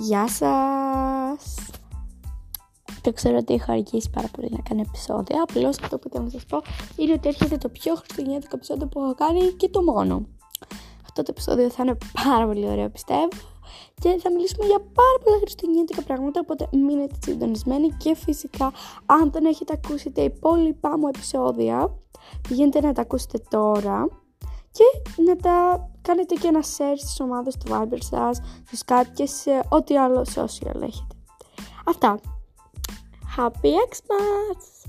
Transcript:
Γεια σας! Το ξέρω ότι έχω αργήσει πάρα πολύ να κάνω επεισόδια. Απλώς αυτό που θέλω να σας πω είναι ότι έρχεται το πιο χριστουγεννιάτικο επεισόδιο που έχω κάνει και το μόνο. Αυτό το επεισόδιο θα είναι πάρα πολύ ωραίο, πιστεύω. Και θα μιλήσουμε για πάρα πολλά χριστουγεννιάτικα πράγματα. Οπότε μείνετε συντονισμένοι. Και φυσικά, αν δεν έχετε ακούσει τα υπόλοιπά μου επεισόδια, πηγαίνετε να τα ακούσετε τώρα. Και να τα κάνετε και ένα share στις ομάδες του Viber σας, στο Skype και σε ό,τι άλλο social έχετε. Αυτά. Happy Xmas!